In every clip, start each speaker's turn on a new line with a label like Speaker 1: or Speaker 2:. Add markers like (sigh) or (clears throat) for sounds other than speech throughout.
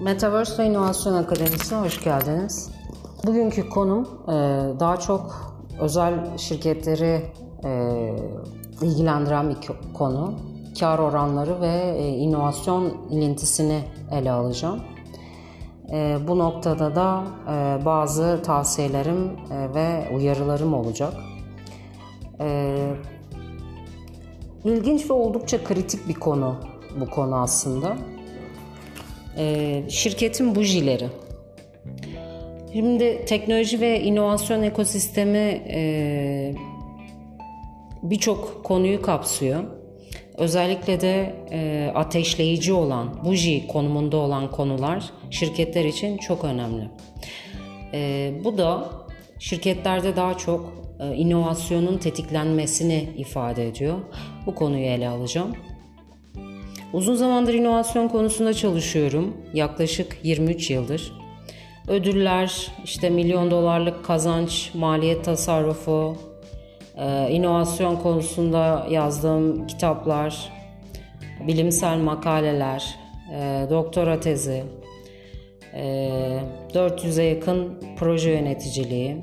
Speaker 1: Metaverse ve İnovasyon Akademisi'ne hoş geldiniz. Bugünkü konum e, daha çok özel şirketleri e, ilgilendiren bir konu. Kar oranları ve e, inovasyon ilintisini ele alacağım. Bu noktada da bazı tavsiyelerim ve uyarılarım olacak. İlginç ve oldukça kritik bir konu bu konu aslında e, şirketin bujileri. Şimdi teknoloji ve inovasyon ekosistemi e, birçok konuyu kapsıyor. Özellikle de e, ateşleyici olan, buji konumunda olan konular şirketler için çok önemli. E, bu da şirketlerde daha çok e, inovasyonun tetiklenmesini ifade ediyor. Bu konuyu ele alacağım. Uzun zamandır inovasyon konusunda çalışıyorum. Yaklaşık 23 yıldır. Ödüller, işte milyon dolarlık kazanç, maliyet tasarrufu, e, inovasyon konusunda yazdığım kitaplar, bilimsel makaleler, e, doktora tezi, 400'e yakın proje yöneticiliği.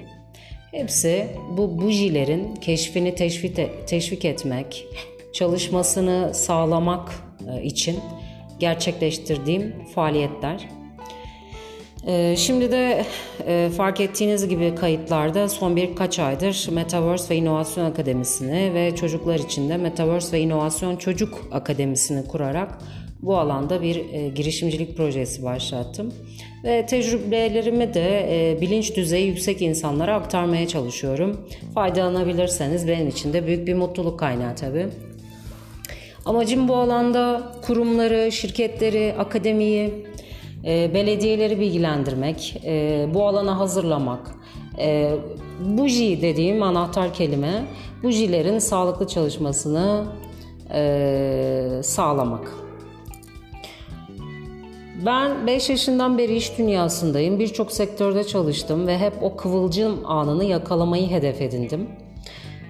Speaker 1: Hepsi bu bujilerin keşfini teşvik, teşvik etmek, çalışmasını sağlamak e, için gerçekleştirdiğim faaliyetler. E, şimdi de e, fark ettiğiniz gibi kayıtlarda son birkaç aydır Metaverse ve İnovasyon Akademisi'ni ve çocuklar için de Metaverse ve İnovasyon Çocuk Akademisi'ni kurarak bu alanda bir girişimcilik projesi başlattım. Ve tecrübelerimi de bilinç düzeyi yüksek insanlara aktarmaya çalışıyorum. Faydalanabilirseniz benim için de büyük bir mutluluk kaynağı tabii. Amacım bu alanda kurumları, şirketleri, akademiyi, e, belediyeleri bilgilendirmek, e, bu alana hazırlamak. E, buji dediğim anahtar kelime, bujilerin sağlıklı çalışmasını e, sağlamak. Ben 5 yaşından beri iş dünyasındayım. Birçok sektörde çalıştım ve hep o kıvılcım anını yakalamayı hedef edindim.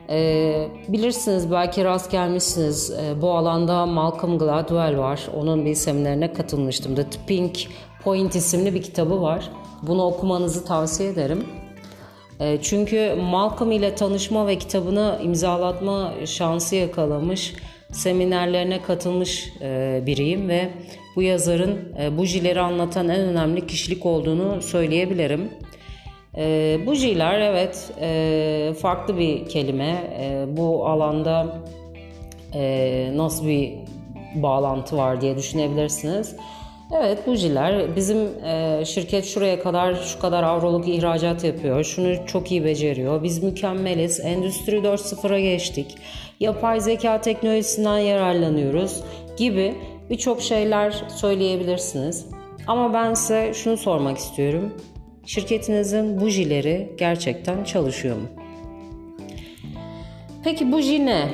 Speaker 1: E, bilirsiniz belki rast gelmişsiniz e, bu alanda Malcolm Gladwell var. Onun bir seminerine katılmıştım. The Pink Point isimli bir kitabı var. Bunu okumanızı tavsiye ederim. E, çünkü Malcolm ile tanışma ve kitabını imzalatma şansı yakalamış, seminerlerine katılmış e, biriyim ve bu yazarın e, bujileri anlatan en önemli kişilik olduğunu söyleyebilirim. E, bujiler evet e, farklı bir kelime. E, bu alanda e, nasıl bir bağlantı var diye düşünebilirsiniz. Evet bujiler bizim e, şirket şuraya kadar şu kadar avroluk ihracat yapıyor. Şunu çok iyi beceriyor. Biz mükemmeliz. Endüstri 4.0'a geçtik. Yapay zeka teknolojisinden yararlanıyoruz gibi birçok şeyler söyleyebilirsiniz. Ama ben size şunu sormak istiyorum. Şirketinizin bujileri gerçekten çalışıyor mu? Peki buji ne?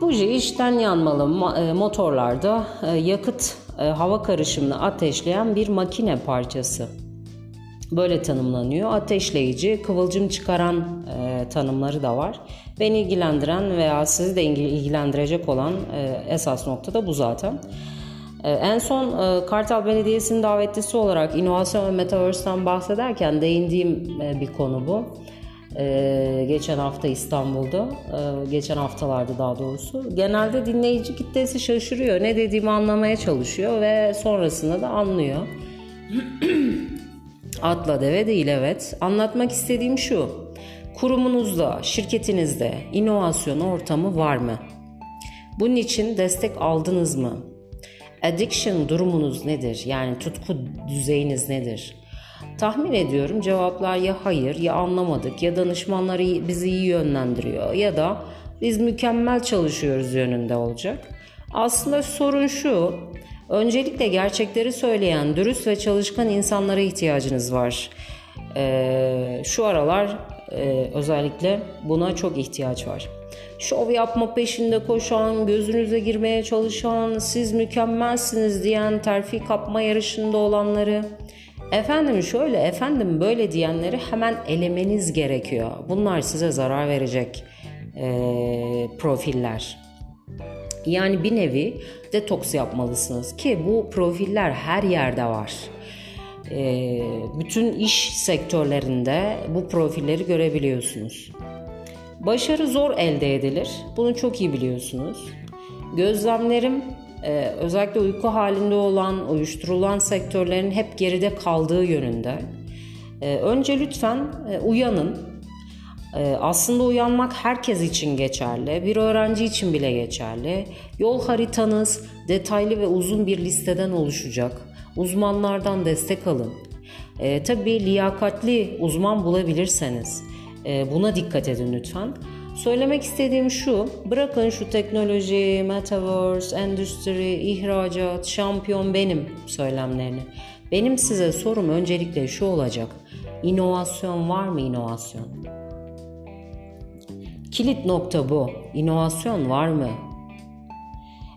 Speaker 1: Buji içten yanmalı e, motorlarda e, yakıt e, hava karışımını ateşleyen bir makine parçası. Böyle tanımlanıyor. Ateşleyici, kıvılcım çıkaran e, tanımları da var. Beni ilgilendiren veya sizi de ilgilendirecek olan e, esas nokta da bu zaten. Ee, en son e, Kartal Belediyesi'nin davetlisi olarak inovasyon ve metaverse'den bahsederken değindiğim e, bir konu bu. Ee, geçen hafta İstanbul'da, e, geçen haftalarda daha doğrusu. Genelde dinleyici kitlesi şaşırıyor, ne dediğimi anlamaya çalışıyor ve sonrasında da anlıyor. (clears throat) Atla deve değil evet. Anlatmak istediğim şu. Kurumunuzda, şirketinizde inovasyon ortamı var mı? Bunun için destek aldınız mı? Addiction durumunuz nedir? Yani tutku düzeyiniz nedir? Tahmin ediyorum cevaplar ya hayır ya anlamadık ya danışmanları bizi iyi yönlendiriyor ya da biz mükemmel çalışıyoruz yönünde olacak. Aslında sorun şu, öncelikle gerçekleri söyleyen dürüst ve çalışkan insanlara ihtiyacınız var. Ee, şu aralar e, özellikle buna çok ihtiyaç var şov yapma peşinde koşan, gözünüze girmeye çalışan, siz mükemmelsiniz diyen, terfi kapma yarışında olanları, efendim şöyle, efendim böyle diyenleri hemen elemeniz gerekiyor. Bunlar size zarar verecek e, profiller. Yani bir nevi detoks yapmalısınız ki bu profiller her yerde var. e, bütün iş sektörlerinde bu profilleri görebiliyorsunuz. Başarı zor elde edilir. Bunu çok iyi biliyorsunuz. Gözlemlerim e, özellikle uyku halinde olan, uyuşturulan sektörlerin hep geride kaldığı yönünde. E, önce lütfen e, uyanın. Aslında uyanmak herkes için geçerli, bir öğrenci için bile geçerli. Yol haritanız detaylı ve uzun bir listeden oluşacak. Uzmanlardan destek alın. E, tabii liyakatli uzman bulabilirseniz buna dikkat edin lütfen. Söylemek istediğim şu, bırakın şu teknoloji, metaverse, endüstri, ihracat, şampiyon benim söylemlerini. Benim size sorum öncelikle şu olacak. İnovasyon var mı inovasyon? Kilit nokta bu. İnovasyon var mı?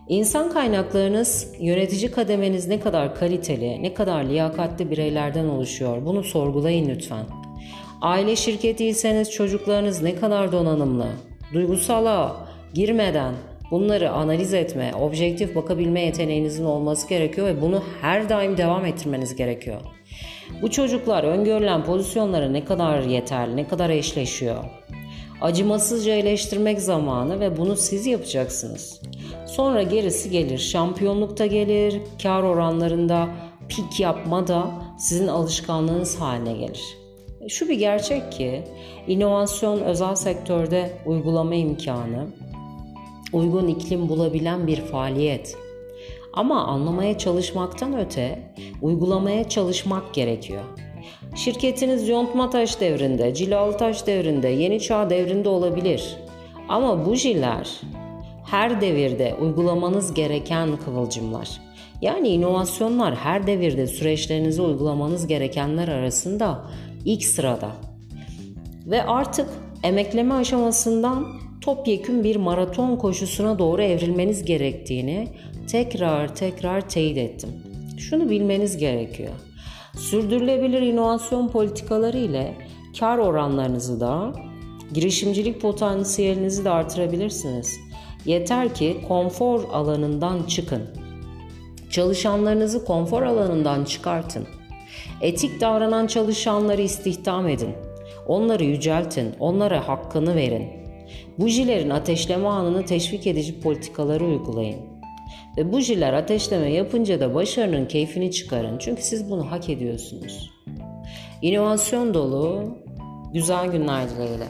Speaker 1: İnsan kaynaklarınız, yönetici kademeniz ne kadar kaliteli, ne kadar liyakatli bireylerden oluşuyor? Bunu sorgulayın lütfen. Aile şirketiyseniz çocuklarınız ne kadar donanımlı? Duygusala girmeden bunları analiz etme, objektif bakabilme yeteneğinizin olması gerekiyor ve bunu her daim devam ettirmeniz gerekiyor. Bu çocuklar öngörülen pozisyonlara ne kadar yeterli, ne kadar eşleşiyor? Acımasızca eleştirmek zamanı ve bunu siz yapacaksınız. Sonra gerisi gelir. Şampiyonlukta gelir, kar oranlarında pik yapma da sizin alışkanlığınız haline gelir. Şu bir gerçek ki inovasyon özel sektörde uygulama imkanı, uygun iklim bulabilen bir faaliyet. Ama anlamaya çalışmaktan öte uygulamaya çalışmak gerekiyor. Şirketiniz yontma taş devrinde, cilalı taş devrinde, yeni çağ devrinde olabilir. Ama bujiler her devirde uygulamanız gereken kıvılcımlar. Yani inovasyonlar her devirde süreçlerinizi uygulamanız gerekenler arasında ilk sırada. Ve artık emekleme aşamasından topyekün bir maraton koşusuna doğru evrilmeniz gerektiğini tekrar tekrar teyit ettim. Şunu bilmeniz gerekiyor. Sürdürülebilir inovasyon politikaları ile kar oranlarınızı da girişimcilik potansiyelinizi de artırabilirsiniz. Yeter ki konfor alanından çıkın. Çalışanlarınızı konfor alanından çıkartın. Etik davranan çalışanları istihdam edin. Onları yüceltin, onlara hakkını verin. Bujilerin ateşleme anını teşvik edici politikaları uygulayın. Ve bujiler ateşleme yapınca da başarının keyfini çıkarın. Çünkü siz bunu hak ediyorsunuz. İnovasyon dolu güzel günler dileğiyle.